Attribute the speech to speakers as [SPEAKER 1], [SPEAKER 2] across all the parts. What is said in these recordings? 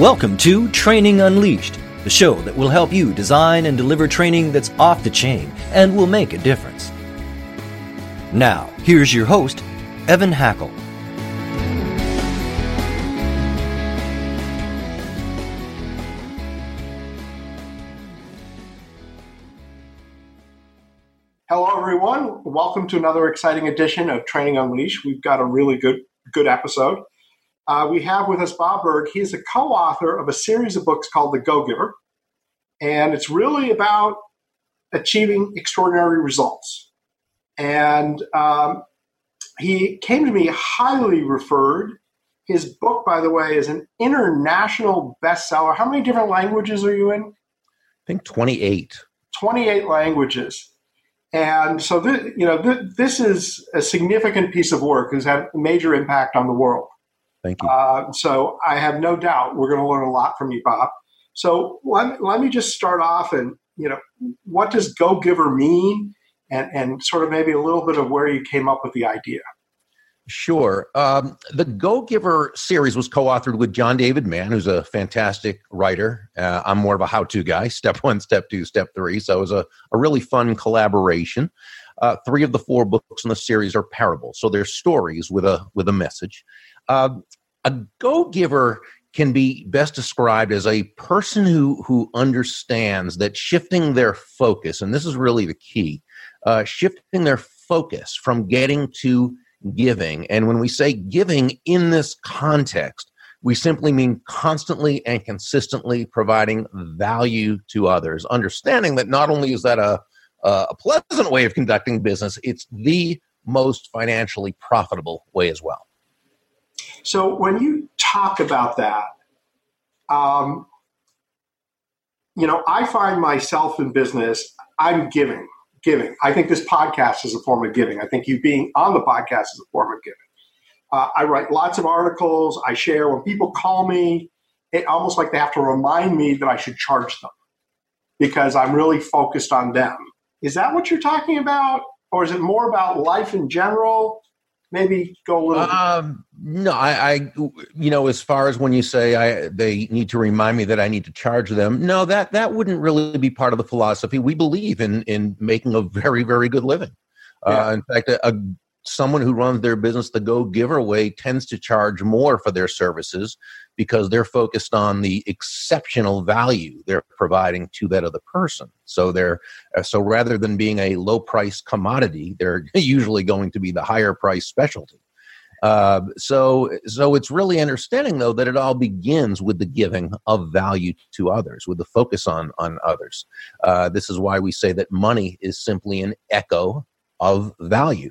[SPEAKER 1] Welcome to Training Unleashed, the show that will help you design and deliver training that's off the chain and will make a difference. Now, here's your host, Evan Hackel.
[SPEAKER 2] Hello, everyone. Welcome to another exciting edition of Training Unleashed. We've got a really good good episode. Uh, we have with us Bob Burg. He's a co-author of a series of books called The Go Giver, and it's really about achieving extraordinary results. And um, he came to me highly referred. His book, by the way, is an international bestseller. How many different languages are you in?
[SPEAKER 3] I think 28.
[SPEAKER 2] 28 languages. And so, this, you know, th- this is a significant piece of work. Has had a major impact on the world.
[SPEAKER 3] Thank you.
[SPEAKER 2] Uh, so I have no doubt we're going to learn a lot from you, Bob. So let, let me just start off and, you know, what does Go Giver mean? And, and sort of maybe a little bit of where you came up with the idea.
[SPEAKER 3] Sure. Um, the Go Giver series was co authored with John David Mann, who's a fantastic writer. Uh, I'm more of a how to guy step one, step two, step three. So it was a, a really fun collaboration. Uh, three of the four books in the series are parables, so they're stories with a with a message. Uh, a go giver can be best described as a person who who understands that shifting their focus, and this is really the key, uh, shifting their focus from getting to giving. And when we say giving in this context, we simply mean constantly and consistently providing value to others, understanding that not only is that a, a pleasant way of conducting business, it's the most financially profitable way as well.
[SPEAKER 2] So when you talk about that, um, you know, I find myself in business, I'm giving giving. I think this podcast is a form of giving. I think you being on the podcast is a form of giving. Uh, I write lots of articles. I share. When people call me, it almost like they have to remind me that I should charge them because I'm really focused on them. Is that what you're talking about? Or is it more about life in general? Maybe go a little um,
[SPEAKER 3] no I, I you know as far as when you say i they need to remind me that i need to charge them no that that wouldn't really be part of the philosophy. We believe in in making a very very good living. Yeah. uh, in fact a, a someone who runs their business the go giver way tends to charge more for their services because they're focused on the exceptional value they're providing to that other person. So they're uh, so rather than being a low price commodity they're usually going to be the higher price specialty. Uh, so so it's really understanding though that it all begins with the giving of value to others with the focus on on others. Uh, this is why we say that money is simply an echo of value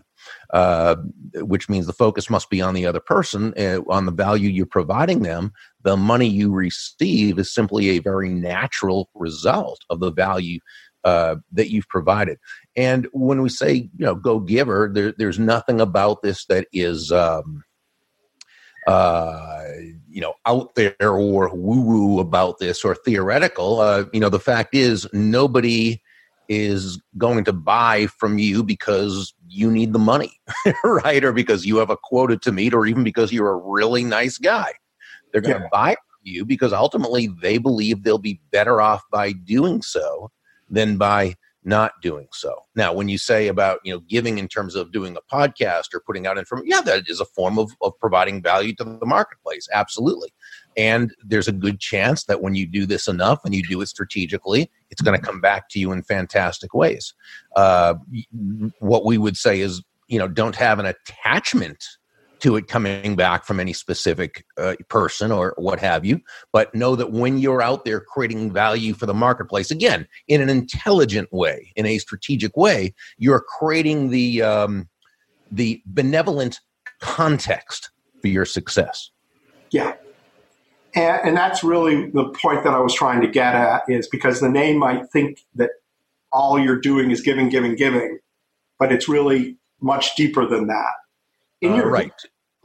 [SPEAKER 3] uh, which means the focus must be on the other person, uh, on the value you're providing them. The money you receive is simply a very natural result of the value uh, that you've provided. And when we say, you know, go giver, there, there's nothing about this that is. Um, uh, you know, out there or woo woo about this or theoretical. Uh, you know, the fact is, nobody is going to buy from you because you need the money, right? Or because you have a quota to meet, or even because you're a really nice guy. They're going to yeah. buy from you because ultimately they believe they'll be better off by doing so than by not doing so. Now, when you say about you know giving in terms of doing a podcast or putting out information, yeah, that is a form of, of providing value to the marketplace. Absolutely. And there's a good chance that when you do this enough and you do it strategically, it's going to come back to you in fantastic ways. Uh, what we would say is, you know, don't have an attachment to it coming back from any specific uh, person or what have you, but know that when you're out there creating value for the marketplace, again, in an intelligent way, in a strategic way, you're creating the um, the benevolent context for your success.
[SPEAKER 2] Yeah, and, and that's really the point that I was trying to get at is because the name might think that all you're doing is giving, giving, giving, but it's really much deeper than that.
[SPEAKER 3] In uh, your, right.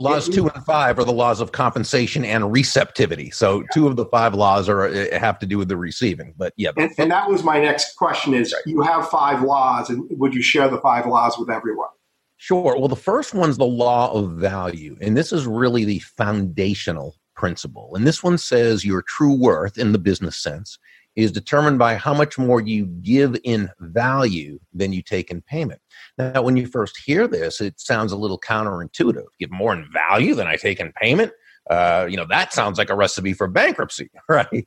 [SPEAKER 3] Laws two and five are the laws of compensation and receptivity. So yeah. two of the five laws are uh, have to do with the receiving. But yeah,
[SPEAKER 2] and, and that was my next question: is right. you have five laws, and would you share the five laws with everyone?
[SPEAKER 3] Sure. Well, the first one's the law of value, and this is really the foundational principle. And this one says your true worth in the business sense is determined by how much more you give in value than you take in payment. Now, when you first hear this, it sounds a little counterintuitive. Give more in value than I take in payment. Uh, you know, that sounds like a recipe for bankruptcy, right?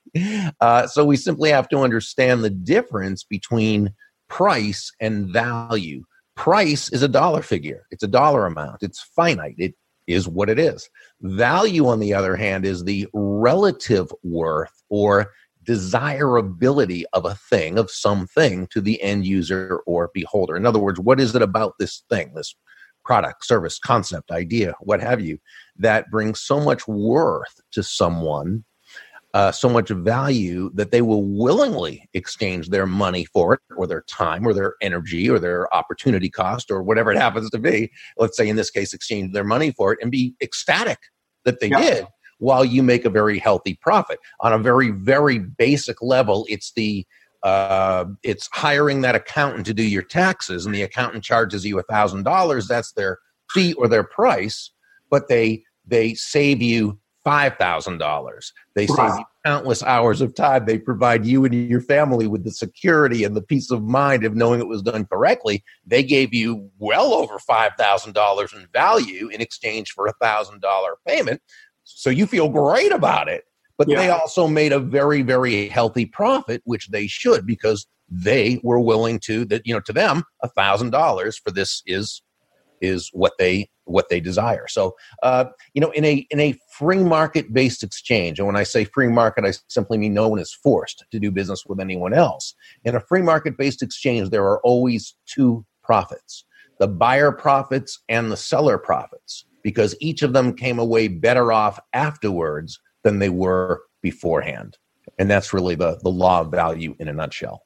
[SPEAKER 3] Uh, so we simply have to understand the difference between price and value. Price is a dollar figure, it's a dollar amount, it's finite, it is what it is. Value, on the other hand, is the relative worth or desirability of a thing, of something to the end user or beholder. In other words, what is it about this thing, this product, service, concept, idea, what have you, that brings so much worth to someone, uh, so much value that they will willingly exchange their money for it, or their time, or their energy, or their opportunity cost, or whatever it happens to be. Let's say in this case, exchange their money for it and be ecstatic that they yeah. did while you make a very healthy profit. On a very, very basic level, it's the uh, it's hiring that accountant to do your taxes, and the accountant charges you a thousand dollars. That's their fee or their price, but they they save you five thousand dollars. They save you countless hours of time. They provide you and your family with the security and the peace of mind of knowing it was done correctly. They gave you well over five thousand dollars in value in exchange for a thousand dollar payment. So you feel great about it. But yeah. they also made a very, very healthy profit, which they should because they were willing to that, you know, to them, a thousand dollars for this is is what they what they desire. So, uh, you know, in a in a free market based exchange, and when I say free market, I simply mean no one is forced to do business with anyone else. In a free market based exchange, there are always two profits: the buyer profits and the seller profits because each of them came away better off afterwards than they were beforehand. And that's really the, the law of value in a nutshell.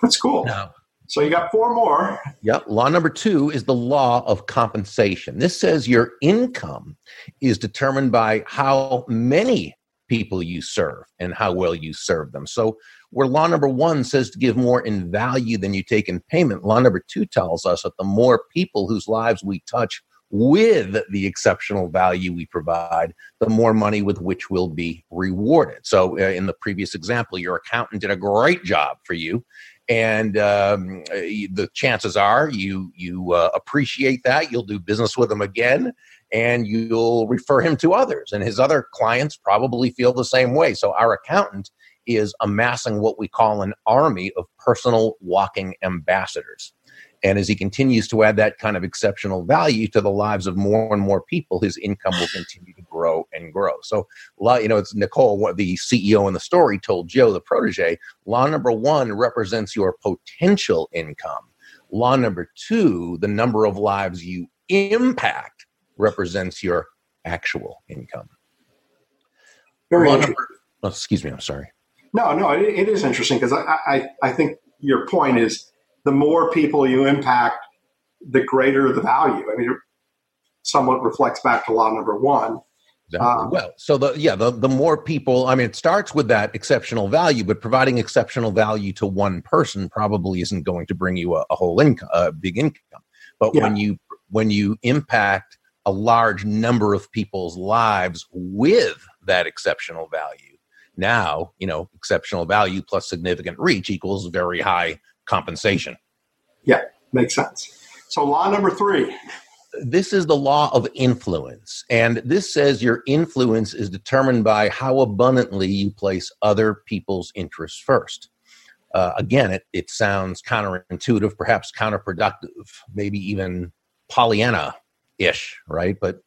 [SPEAKER 2] That's cool. Now, so you got four more.
[SPEAKER 3] Yep. Law number two is the law of compensation. This says your income is determined by how many people you serve and how well you serve them. So, where law number one says to give more in value than you take in payment, law number two tells us that the more people whose lives we touch with the exceptional value we provide, the more money with which we'll be rewarded. So, uh, in the previous example, your accountant did a great job for you, and um, the chances are you you uh, appreciate that. You'll do business with him again, and you'll refer him to others. And his other clients probably feel the same way. So, our accountant is amassing what we call an army of personal walking ambassadors. And as he continues to add that kind of exceptional value to the lives of more and more people, his income will continue to grow and grow. So, law—you know, it's Nicole, the CEO in the story, told Joe, the protege, law number one represents your potential income. Law number two, the number of lives you impact, represents your actual income.
[SPEAKER 2] Very law number,
[SPEAKER 3] oh, excuse me, I'm sorry.
[SPEAKER 2] No, no, it, it is interesting because I, I, I think your point is the more people you impact, the greater the value. I mean, it somewhat reflects back to law number one.
[SPEAKER 3] Um, well, so the yeah, the, the more people, I mean, it starts with that exceptional value, but providing exceptional value to one person probably isn't going to bring you a, a whole income, a big income. But yeah. when you when you impact a large number of people's lives with that exceptional value, now you know exceptional value plus significant reach equals very high compensation.
[SPEAKER 2] Yeah, makes sense. So, law number three.
[SPEAKER 3] This is the law of influence. And this says your influence is determined by how abundantly you place other people's interests first. Uh, again, it, it sounds counterintuitive, perhaps counterproductive, maybe even Pollyanna ish, right? But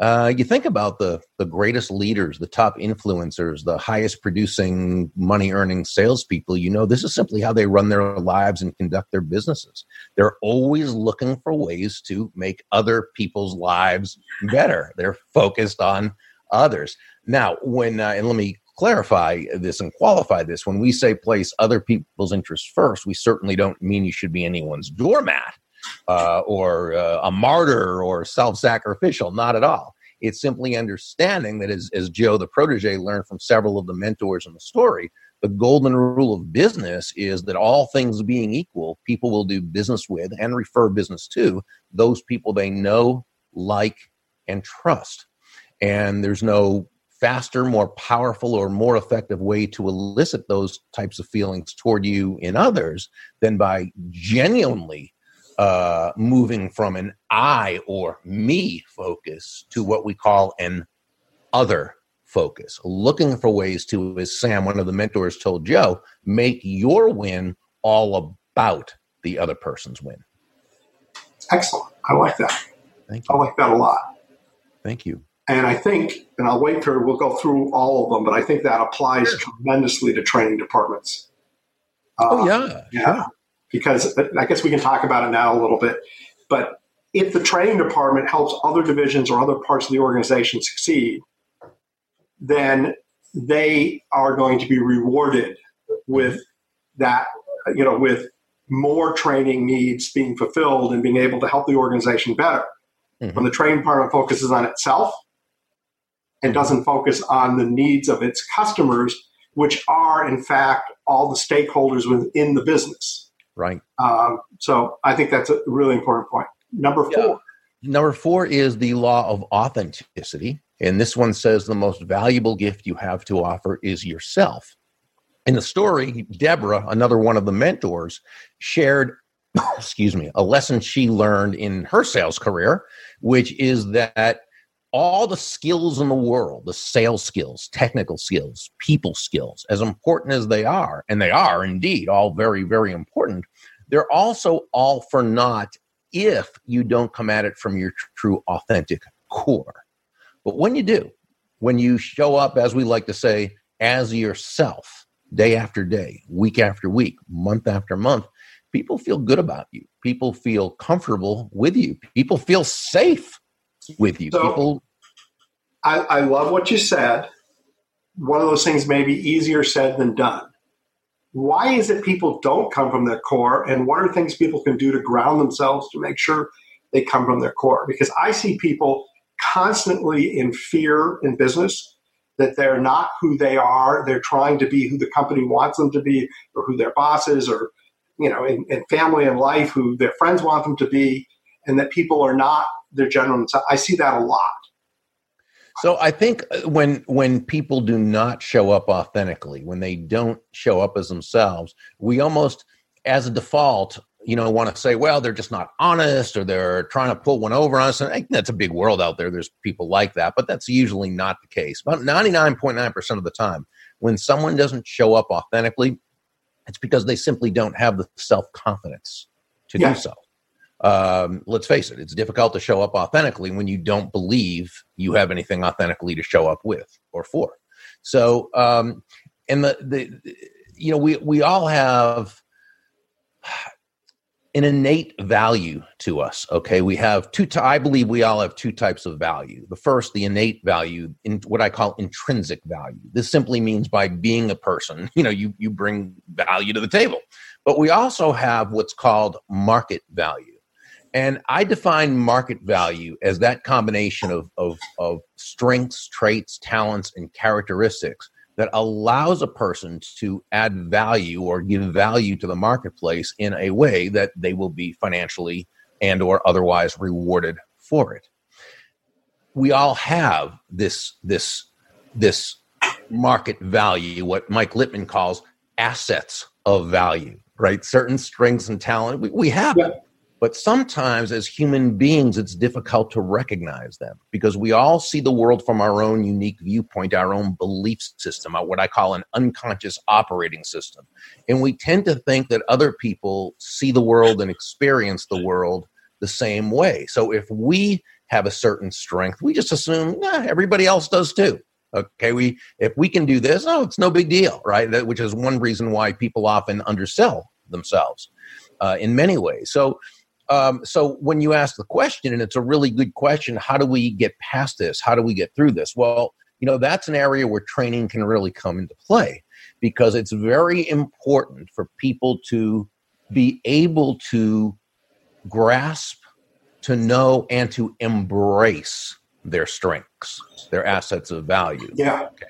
[SPEAKER 3] uh, you think about the the greatest leaders, the top influencers, the highest producing money earning salespeople. You know, this is simply how they run their lives and conduct their businesses. They're always looking for ways to make other people's lives better. They're focused on others. Now, when uh, and let me clarify this and qualify this. When we say place other people's interests first, we certainly don't mean you should be anyone's doormat uh, or uh, a martyr or self sacrificial. Not at all. It's simply understanding that, as, as Joe, the protege, learned from several of the mentors in the story, the golden rule of business is that all things being equal, people will do business with and refer business to those people they know, like, and trust. And there's no faster, more powerful, or more effective way to elicit those types of feelings toward you in others than by genuinely uh, moving from an I or me focus to what we call an other focus, looking for ways to, as Sam, one of the mentors, told Joe, make your win all about the other person's win.
[SPEAKER 2] Excellent. I like that.
[SPEAKER 3] Thank you.
[SPEAKER 2] I like that a lot.
[SPEAKER 3] Thank you.
[SPEAKER 2] And I think, and I'll wait for, we'll go through all of them, but I think that applies sure. tremendously to training departments.
[SPEAKER 3] oh, uh, yeah.
[SPEAKER 2] Yeah. Sure. Because I guess we can talk about it now a little bit. But if the training department helps other divisions or other parts of the organization succeed, then they are going to be rewarded with that, you know, with more training needs being fulfilled and being able to help the organization better. Mm-hmm. When the training department focuses on itself and doesn't focus on the needs of its customers, which are in fact all the stakeholders within the business.
[SPEAKER 3] Right.
[SPEAKER 2] Um, so I think that's a really important point. Number four. Yeah.
[SPEAKER 3] Number four is the law of authenticity. And this one says the most valuable gift you have to offer is yourself. In the story, Deborah, another one of the mentors, shared, excuse me, a lesson she learned in her sales career, which is that all the skills in the world, the sales skills, technical skills, people skills, as important as they are, and they are indeed all very, very important, they're also all for naught if you don't come at it from your true, authentic core. But when you do, when you show up, as we like to say, as yourself, day after day, week after week, month after month, people feel good about you. People feel comfortable with you. People feel safe with you. So, people.
[SPEAKER 2] I, I love what you said. One of those things may be easier said than done. Why is it people don't come from their core? And what are things people can do to ground themselves to make sure they come from their core? Because I see people constantly in fear in business that they're not who they are. They're trying to be who the company wants them to be, or who their bosses, or you know, in, in family and life, who their friends want them to be, and that people are not their general. I see that a lot.
[SPEAKER 3] So I think uh, when when people do not show up authentically, when they don't show up as themselves, we almost, as a default, you know, want to say, well, they're just not honest or they're trying to pull one over on us. And that's a big world out there. There's people like that, but that's usually not the case. About 99.9% of the time, when someone doesn't show up authentically, it's because they simply don't have the self confidence to yeah. do so. Um, let's face it, it's difficult to show up authentically when you don't believe you have anything authentically to show up with or for. So, um, and the, the, you know, we, we all have an innate value to us. Okay, we have two. T- I believe we all have two types of value. The first, the innate value, in what I call intrinsic value. This simply means by being a person, you know, you you bring value to the table. But we also have what's called market value. And I define market value as that combination of, of, of strengths, traits, talents, and characteristics that allows a person to add value or give value to the marketplace in a way that they will be financially and or otherwise rewarded for it we all have this this this market value what mike lipman calls assets of value right certain strengths and talent we, we have yeah. But sometimes, as human beings, it's difficult to recognize them because we all see the world from our own unique viewpoint, our own belief system, what I call an unconscious operating system. And we tend to think that other people see the world and experience the world the same way. So if we have a certain strength, we just assume yeah, everybody else does too. Okay, we if we can do this, oh, it's no big deal, right? That, which is one reason why people often undersell themselves uh, in many ways. So um, so when you ask the question, and it's a really good question, how do we get past this? How do we get through this? Well, you know, that's an area where training can really come into play because it's very important for people to be able to grasp, to know, and to embrace their strengths, their assets of value.
[SPEAKER 2] Yeah. Okay.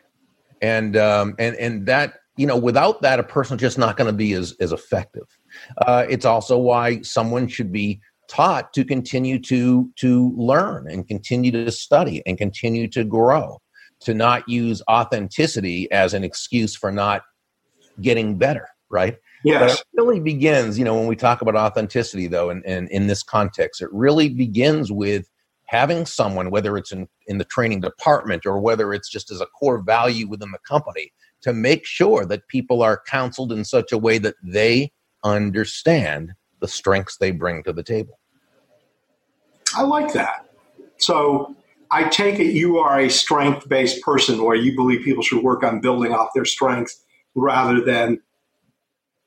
[SPEAKER 3] And um, and and that you know, without that, a person's just not going to be as as effective. Uh, it's also why someone should be taught to continue to to learn and continue to study and continue to grow to not use authenticity as an excuse for not getting better, right?
[SPEAKER 2] Yes.
[SPEAKER 3] But it really begins, you know, when we talk about authenticity, though, and, and in this context, it really begins with having someone, whether it's in, in the training department or whether it's just as a core value within the company, to make sure that people are counseled in such a way that they understand the strengths they bring to the table.
[SPEAKER 2] I like that. So I take it you are a strength based person where you believe people should work on building off their strengths rather than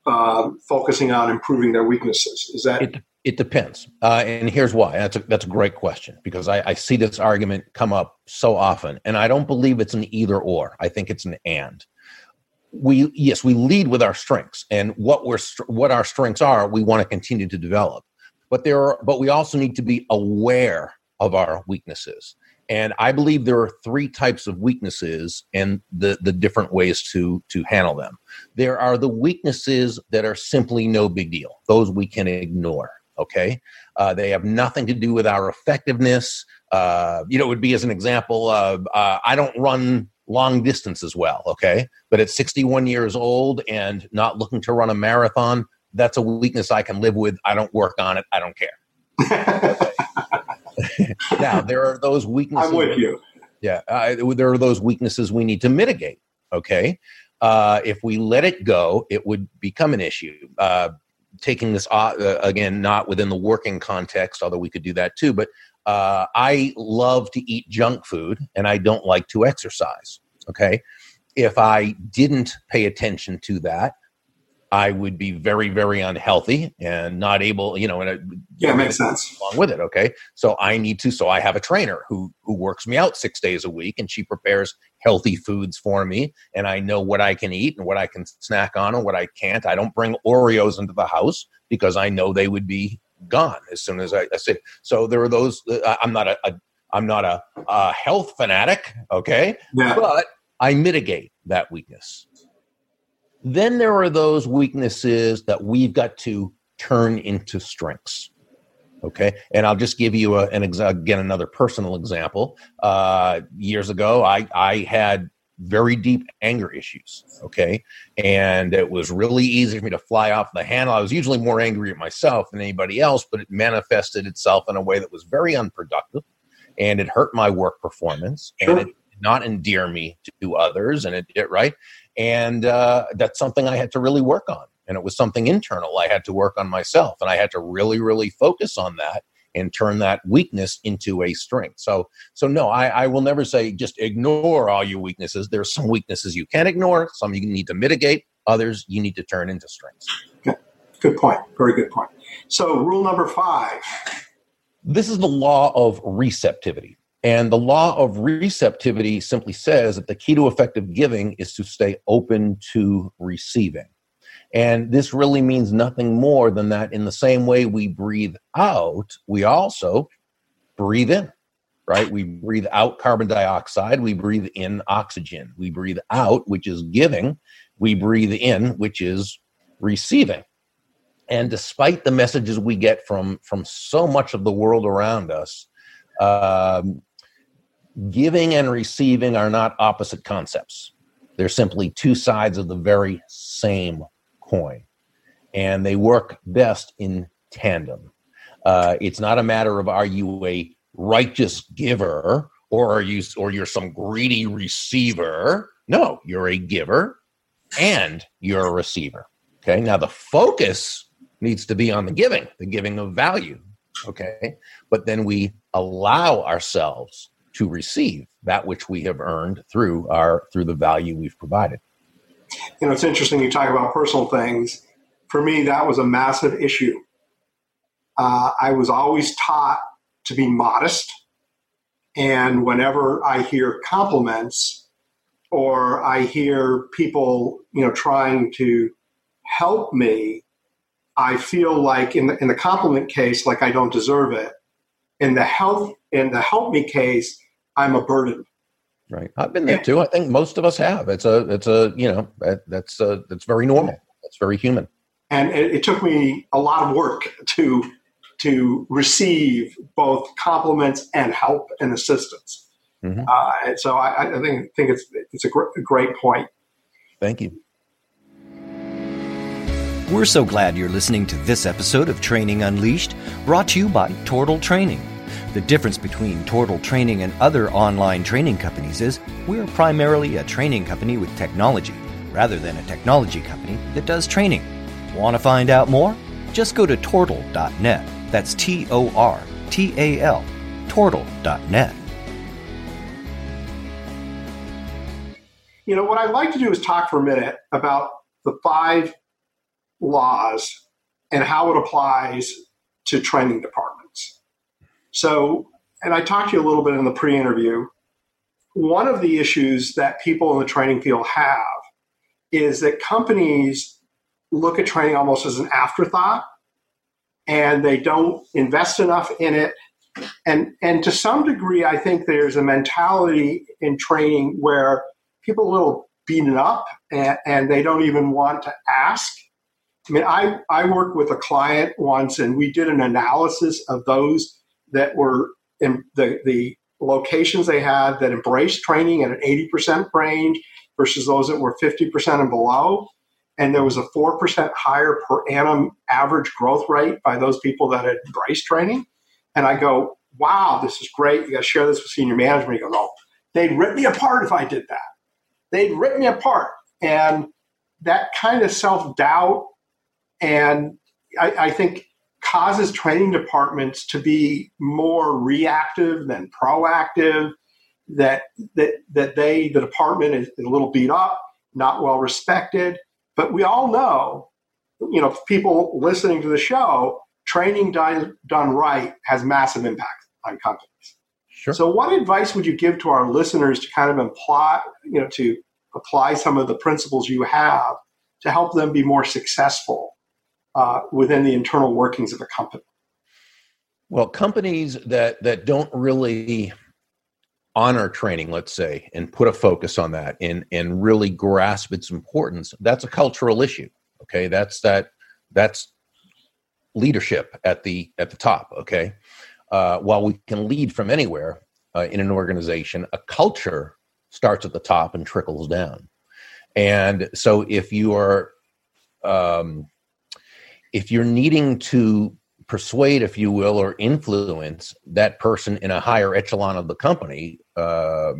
[SPEAKER 2] uh, focusing on improving their weaknesses. Is that?
[SPEAKER 3] It, it depends. Uh, and here's why. That's a, that's a great question because I, I see this argument come up so often. And I don't believe it's an either or, I think it's an and we yes we lead with our strengths and what we're what our strengths are we want to continue to develop. But there are but we also need to be aware of our weaknesses. And i believe there are three types of weaknesses and the the different ways to to handle them. There are the weaknesses that are simply no big deal those we can ignore okay? Uh, they have nothing to do with our effectiveness. Uh, you know it would be as an example uh, i don't run long distance as well, okay? But at 61 years old and not looking to run a marathon, that's a weakness I can live with. I don't work on it. I don't care. now, there are those weaknesses.
[SPEAKER 2] I'm with you.
[SPEAKER 3] Yeah, uh, there are those weaknesses we need to mitigate, okay? Uh, if we let it go, it would become an issue. Uh, taking this uh, again, not within the working context, although we could do that too, but uh, I love to eat junk food and I don't like to exercise. Okay. If I didn't pay attention to that, I would be very, very unhealthy and not able, you know, and it,
[SPEAKER 2] yeah, it makes sense
[SPEAKER 3] along with it. Okay, so I need to. So I have a trainer who who works me out six days a week, and she prepares healthy foods for me, and I know what I can eat and what I can snack on and what I can't. I don't bring Oreos into the house because I know they would be gone as soon as I, I say. So there are those. Uh, I'm not a, a I'm not a, a health fanatic, okay,
[SPEAKER 2] yeah.
[SPEAKER 3] but I mitigate that weakness. Then there are those weaknesses that we've got to turn into strengths. Okay, and I'll just give you a, an exa- again another personal example. Uh, years ago, I I had very deep anger issues. Okay. And it was really easy for me to fly off the handle. I was usually more angry at myself than anybody else, but it manifested itself in a way that was very unproductive and it hurt my work performance and it did not endear me to others. And it, it right. And uh, that's something I had to really work on. And it was something internal I had to work on myself. And I had to really, really focus on that and turn that weakness into a strength. So, so no, I, I will never say just ignore all your weaknesses. There's some weaknesses you can ignore, some you need to mitigate, others you need to turn into strengths.
[SPEAKER 2] Okay. Good point. Very good point. So, rule number five.
[SPEAKER 3] This is the law of receptivity. And the law of receptivity simply says that the key to effective giving is to stay open to receiving. And this really means nothing more than that in the same way we breathe out, we also breathe in, right? We breathe out carbon dioxide, we breathe in oxygen. We breathe out, which is giving, we breathe in, which is receiving. And despite the messages we get from, from so much of the world around us, um, giving and receiving are not opposite concepts. They're simply two sides of the very same coin, and they work best in tandem. Uh, it's not a matter of are you a righteous giver or are you or you're some greedy receiver. No, you're a giver and you're a receiver. Okay. Now the focus needs to be on the giving, the giving of value. Okay. But then we allow ourselves to receive that which we have earned through our through the value we've provided
[SPEAKER 2] you know, it's interesting you talk about personal things. For me, that was a massive issue. Uh, I was always taught to be modest. And whenever I hear compliments or I hear people, you know, trying to help me, I feel like in the, in the compliment case, like I don't deserve it. In the help in the help me case, I'm a burden.
[SPEAKER 3] Right. I've been there too. I think most of us have. It's a, it's a, you know, that, that's a, that's very normal. That's very human.
[SPEAKER 2] And it, it, took me a lot of work to, to receive both compliments and help and assistance. Mm-hmm. Uh, and so I, I, think think it's it's a, gr- a great point.
[SPEAKER 3] Thank you.
[SPEAKER 1] We're so glad you're listening to this episode of Training Unleashed, brought to you by Tortal Training. The difference between Tortal Training and other online training companies is we're primarily a training company with technology, rather than a technology company that does training. Want to find out more? Just go to tortal.net. That's T O R T A L, tortal.net.
[SPEAKER 2] You know, what I'd like to do is talk for a minute about the five laws and how it applies to training departments. So, and I talked to you a little bit in the pre interview. One of the issues that people in the training field have is that companies look at training almost as an afterthought and they don't invest enough in it. And, and to some degree, I think there's a mentality in training where people are a little beaten up and, and they don't even want to ask I mean, I, I worked with a client once and we did an analysis of those that were in the, the locations they had that embraced training at an 80% range versus those that were 50% and below. And there was a 4% higher per annum average growth rate by those people that had embraced training. And I go, wow, this is great. You got to share this with senior management. He goes, no, they'd rip me apart if I did that. They'd rip me apart. And that kind of self doubt and I, I think causes training departments to be more reactive than proactive. That that that they the department is, a little beat up, not well respected. But we all know, you know, people listening to the show, training done done right has massive impact on companies. Sure. So, what advice would you give to our listeners to kind of imply, you know, to apply some of the principles you have to help them be more successful uh, within the internal workings of a company?
[SPEAKER 3] Well, companies that that don't really honor training, let's say, and put a focus on that and and really grasp its importance, that's a cultural issue. Okay, that's that that's leadership at the at the top. Okay, uh, while we can lead from anywhere uh, in an organization, a culture starts at the top and trickles down. And so, if you are um, if you're needing to persuade, if you will, or influence that person in a higher echelon of the company, uh,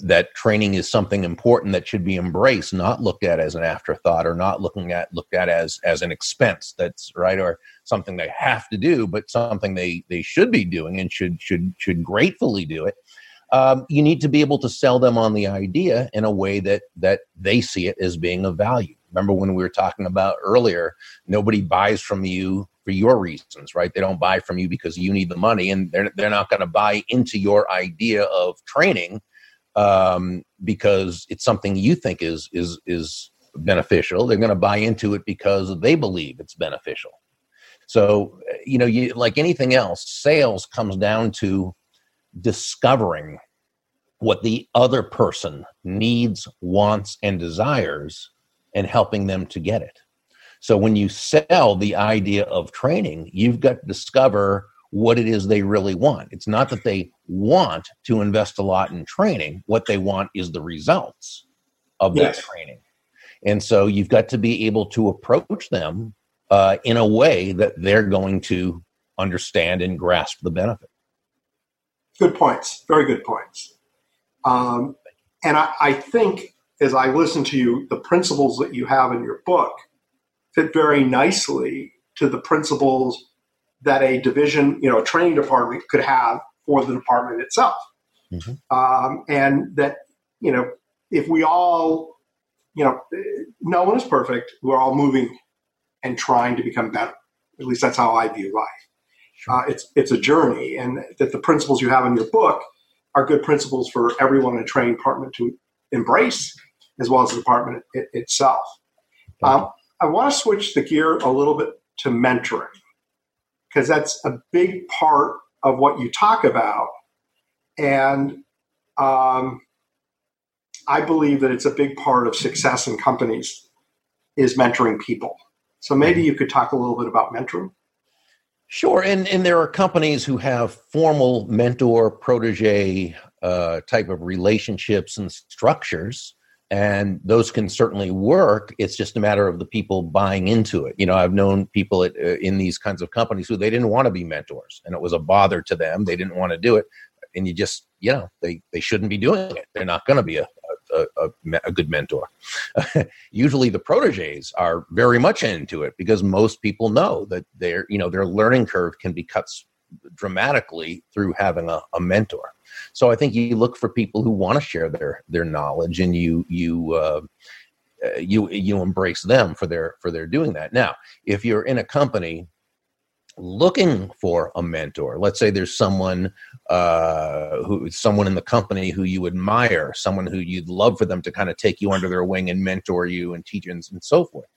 [SPEAKER 3] that training is something important that should be embraced, not looked at as an afterthought, or not looking at looked at as as an expense. That's right, or something they have to do, but something they they should be doing and should should should gratefully do it. Um, you need to be able to sell them on the idea in a way that that they see it as being of value. Remember when we were talking about earlier, nobody buys from you for your reasons, right? They don't buy from you because you need the money, and they're they're not going to buy into your idea of training um, because it's something you think is is is beneficial. They're going to buy into it because they believe it's beneficial. So you know, you like anything else, sales comes down to discovering what the other person needs, wants, and desires and helping them to get it. So when you sell the idea of training, you've got to discover what it is they really want. It's not that they want to invest a lot in training, what they want is the results of yes. that training. And so you've got to be able to approach them uh, in a way that they're going to understand and grasp the benefit.
[SPEAKER 2] Good points. Very good points. Um, and I, I think as I listen to you, the principles that you have in your book fit very nicely to the principles that a division, you know, a training department could have for the department itself. Mm-hmm. Um, and that, you know, if we all, you know, no one is perfect, we're all moving and trying to become better. At least that's how I view life. Sure. Uh, it's it's a journey, and that the principles you have in your book are good principles for everyone in a training department to embrace as well as the department it, itself. Um, I want to switch the gear a little bit to mentoring because that's a big part of what you talk about. And um, I believe that it's a big part of success in companies is mentoring people. So maybe you could talk a little bit about mentoring.
[SPEAKER 3] Sure, and and there are companies who have formal mentor protege uh, type of relationships and structures and those can certainly work it's just a matter of the people buying into it you know i've known people at, uh, in these kinds of companies who they didn't want to be mentors and it was a bother to them they didn't want to do it and you just you know they they shouldn't be doing it they're not going to be a a, a, a, good mentor. Usually, the proteges are very much into it because most people know that their you know their learning curve can be cut dramatically through having a, a mentor. So I think you look for people who want to share their their knowledge, and you you uh, uh, you you embrace them for their for their doing that. Now, if you're in a company looking for a mentor, let's say there's someone uh, who someone in the company who you admire, someone who you'd love for them to kind of take you under their wing and mentor you and teach you and, and so forth.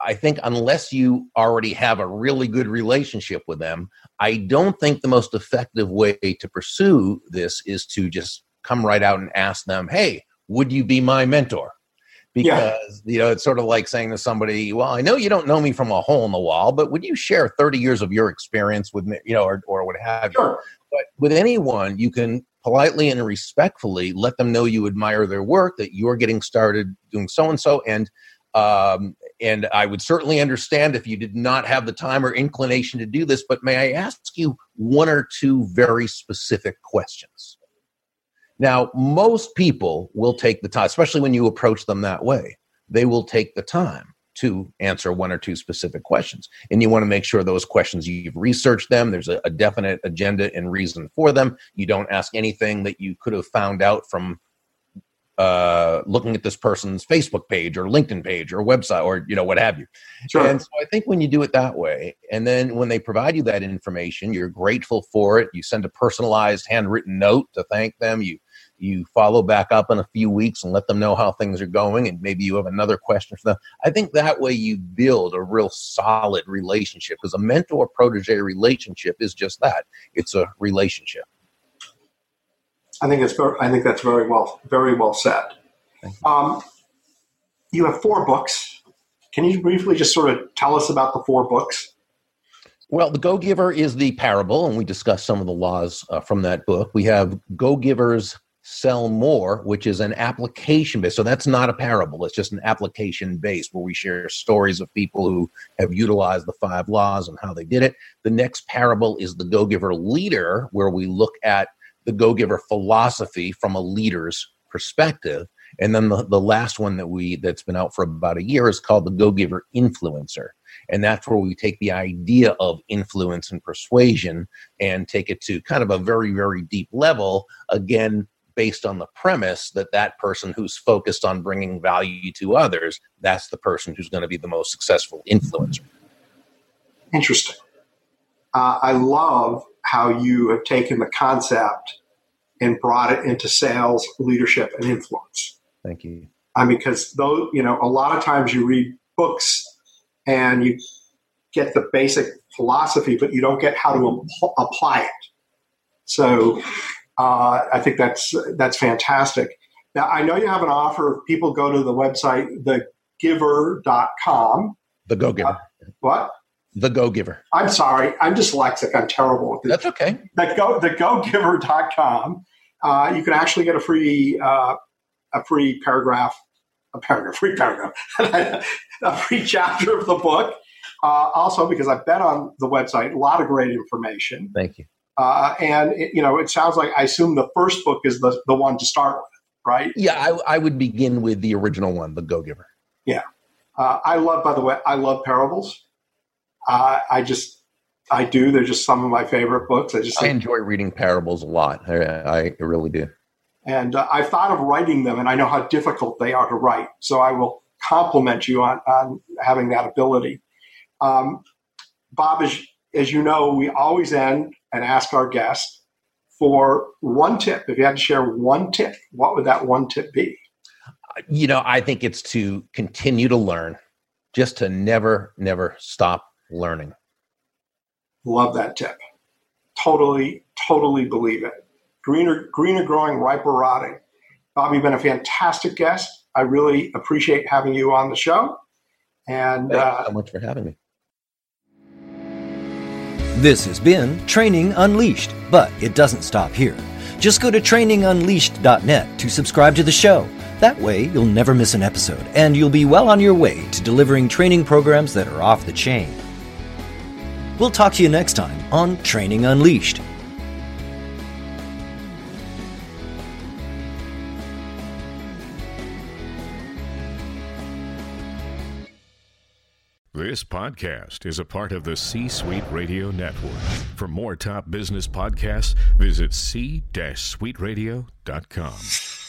[SPEAKER 3] I think unless you already have a really good relationship with them, I don't think the most effective way to pursue this is to just come right out and ask them, "Hey, would you be my mentor?" Because yeah. you know it's sort of like saying to somebody, "Well, I know you don't know me from a hole in the wall, but would you share 30 years of your experience with me, you know, or or what have sure. you?" But with anyone, you can politely and respectfully let them know you admire their work, that you're getting started doing so and so, and um, and I would certainly understand if you did not have the time or inclination to do this, but may I ask you one or two very specific questions? Now, most people will take the time, especially when you approach them that way, they will take the time to answer one or two specific questions. And you want to make sure those questions you've researched them, there's a, a definite agenda and reason for them. You don't ask anything that you could have found out from uh, looking at this person's Facebook page or LinkedIn page or website or you know what have you. Sure. And so I think when you do it that way, and then when they provide you that information, you're grateful for it. You send a personalized handwritten note to thank them. You you follow back up in a few weeks and let them know how things are going, and maybe you have another question for them. I think that way you build a real solid relationship because a mentor protege relationship is just that. It's a relationship.
[SPEAKER 2] I think it's very, I think that's very well very well said. You. Um, you have four books. Can you briefly just sort of tell us about the four books?
[SPEAKER 3] Well, the Go Giver is the parable, and we discussed some of the laws uh, from that book. We have Go Givers Sell More, which is an application based. So that's not a parable, it's just an application based where we share stories of people who have utilized the five laws and how they did it. The next parable is the Go Giver Leader, where we look at the go giver philosophy from a leader's perspective. And then the, the last one that we that's been out for about a year is called the Go Giver Influencer. And that's where we take the idea of influence and persuasion and take it to kind of a very, very deep level, again, based on the premise that that person who's focused on bringing value to others, that's the person who's going to be the most successful influencer.
[SPEAKER 2] Interesting. Uh, I love how you have taken the concept and brought it into sales, leadership, and influence.
[SPEAKER 3] Thank you.
[SPEAKER 2] I mean, because though you know, a lot of times you read books and you get the basic philosophy, but you don't get how to apply it. So uh, I think that's that's fantastic. Now I know you have an offer. If people go to the website thegiver.com.
[SPEAKER 3] The Go Giver.
[SPEAKER 2] Uh, what?
[SPEAKER 3] The Go Giver.
[SPEAKER 2] I'm sorry. I'm dyslexic. I'm terrible with
[SPEAKER 3] this. That's okay.
[SPEAKER 2] The go the gogiver.com. Uh, you can actually get a free uh, a free paragraph, a paragraph, free paragraph, a free chapter of the book. Uh, also, because I've been on the website, a lot of great information.
[SPEAKER 3] Thank you.
[SPEAKER 2] Uh, and it, you know, it sounds like I assume the first book is the the one to start with, right?
[SPEAKER 3] Yeah, I, I would begin with the original one, The Go Giver.
[SPEAKER 2] Yeah, uh, I love. By the way, I love parables. Uh, I just, I do. They're just some of my favorite books. I just
[SPEAKER 3] I enjoy reading parables a lot. I, I really do.
[SPEAKER 2] And uh, I've thought of writing them, and I know how difficult they are to write. So I will compliment you on, on having that ability. Um, Bob, as, as you know, we always end and ask our guests for one tip. If you had to share one tip, what would that one tip be?
[SPEAKER 3] You know, I think it's to continue to learn, just to never, never stop learning.
[SPEAKER 2] Love that tip. Totally, totally believe it. Greener, greener growing, riper rotting. Bob, you've been a fantastic guest. I really appreciate having you on the show. And
[SPEAKER 3] Thank uh, you so much for having me.
[SPEAKER 1] This has been Training Unleashed, but it doesn't stop here. Just go to trainingunleashed.net to subscribe to the show. That way, you'll never miss an episode, and you'll be well on your way to delivering training programs that are off the chain. We'll talk to you next time on Training Unleashed.
[SPEAKER 4] This podcast is a part of the C Suite Radio Network. For more top business podcasts, visit c-suiteradio.com.